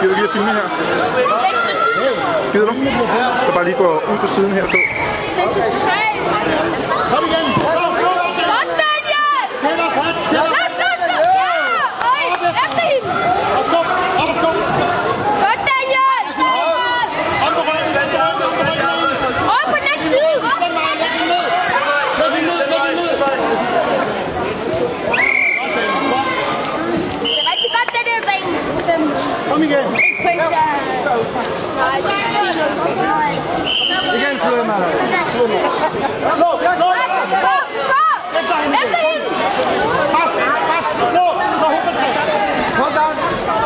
Gider du lige at filme her? Gider du? Så bare lige gå ud på siden her og stå. Kom igen! Igen! Et point til... Nej, det er sige noget. Igen! Gå, gå! Efter hende! Pas! Pas! Slå! Så hovedbetræk! Kom down!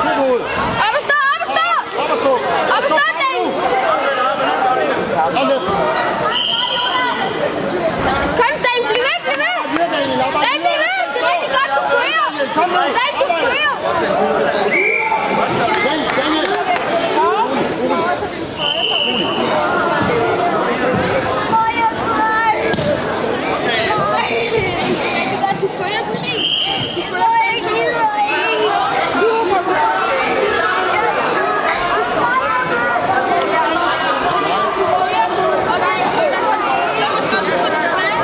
Syd ud! Op og stå, op og stå! Op og stå! Op og stå, løft! Kom, dreng, bliv ved, bliv ved! Videre, Daniel! Op og Dreng, bliv ved! Det er rigtig godt, du fører! Daniel! Daniel! Rigtig godt, du fører, du se. Du fører Og der er en, der kommer 35 sekunder tilbage.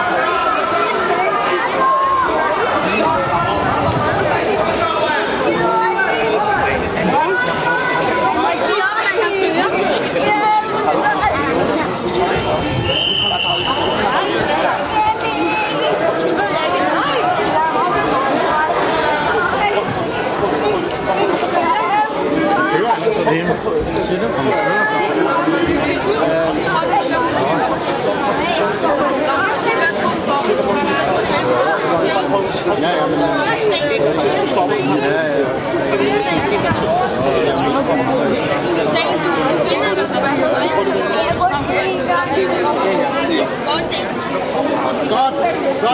Godt!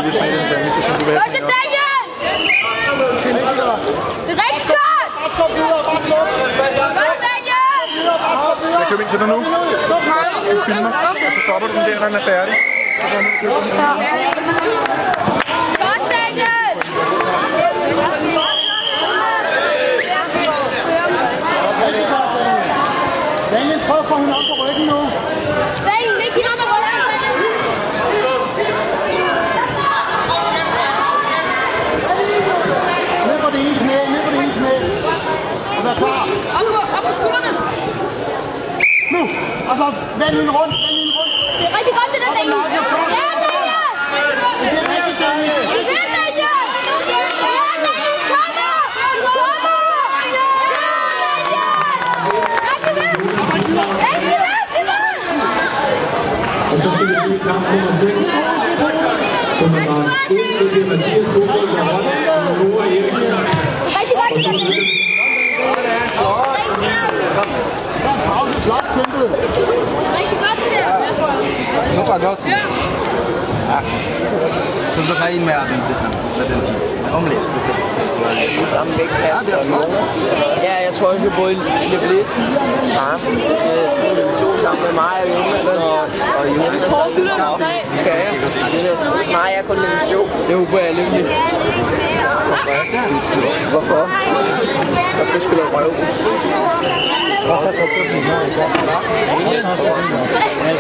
Godt! Godt, Daniel! Det er rigtig godt! Bare skub videre! Bare skub! Godt, Daniel! Jeg køber ind til dig nu. Du filmer, og så stopper du den der, når den er færdig. Så går jeg ned og køber den. Godt, Daniel! Daniel, prøv at få hende op på ryggen nu. Daniel, læg hende op og rulle af sig. Ned på det ene knæ, ned på det ene knæ. Og vær klar. Op på, op på skuldrene. Nu! Og så vend hende rundt, vend hende rundt. Det er rigtig godt, det der, Daniel. Ja, Daniel! Det er rigtigt, Daniel. Det er Daniel! Ja! Ja! Ja! Ja! Og så skal vi se kamp nummer 6. Nummer 1, det er Mathias Kofod Jarot og Nora Eriksen. Rigtig godt, det der, Daniel. Flot kæmpet. Rigtig godt, det der. Super godt. Ja. Så du har en med den, det samme. Med den vægtklasse Ja, det er flot. Ja, jeg tror, kan både lidt lidt ja, sammen med mig og Jonas og, og Jonas. Hvor fylder du i dag? Skal jeg? Nej, jeg er kun division. Det håber jeg er lykkelig. Hvorfor? Hvorfor skulle jeg røve?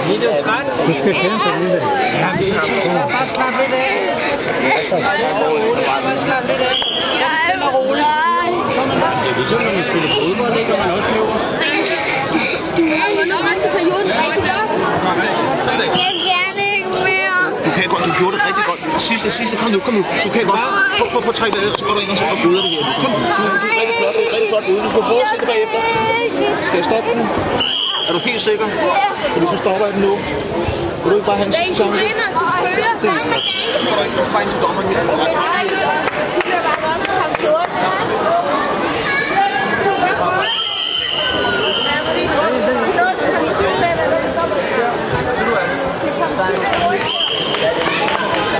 Video træt. Du skal kæmpe for det. Jamen, så slap, bare slap lidt af. Bare slap lidt af. Så er det stille og roligt. Det er ligesom, når man spiller fodbold, ikke? Og man også løber. Hvornår var perioden rigtig godt? sidste, sidste. Kom nu, kom nu. Du kan godt. Prøv, prøv, prøv at trække vejret, og så går du ind og så og bryder det her. Kom. Du er rigtig flot, du er rigtig flot ude. Du skal fortsætte bagefter. Skal jeg stoppe den? Er du helt sikker? Fordi så stopper jeg den nu. Vil du ikke bare have en chance? Det er ikke vinder, du fører. Du skal bare ind til dommeren her.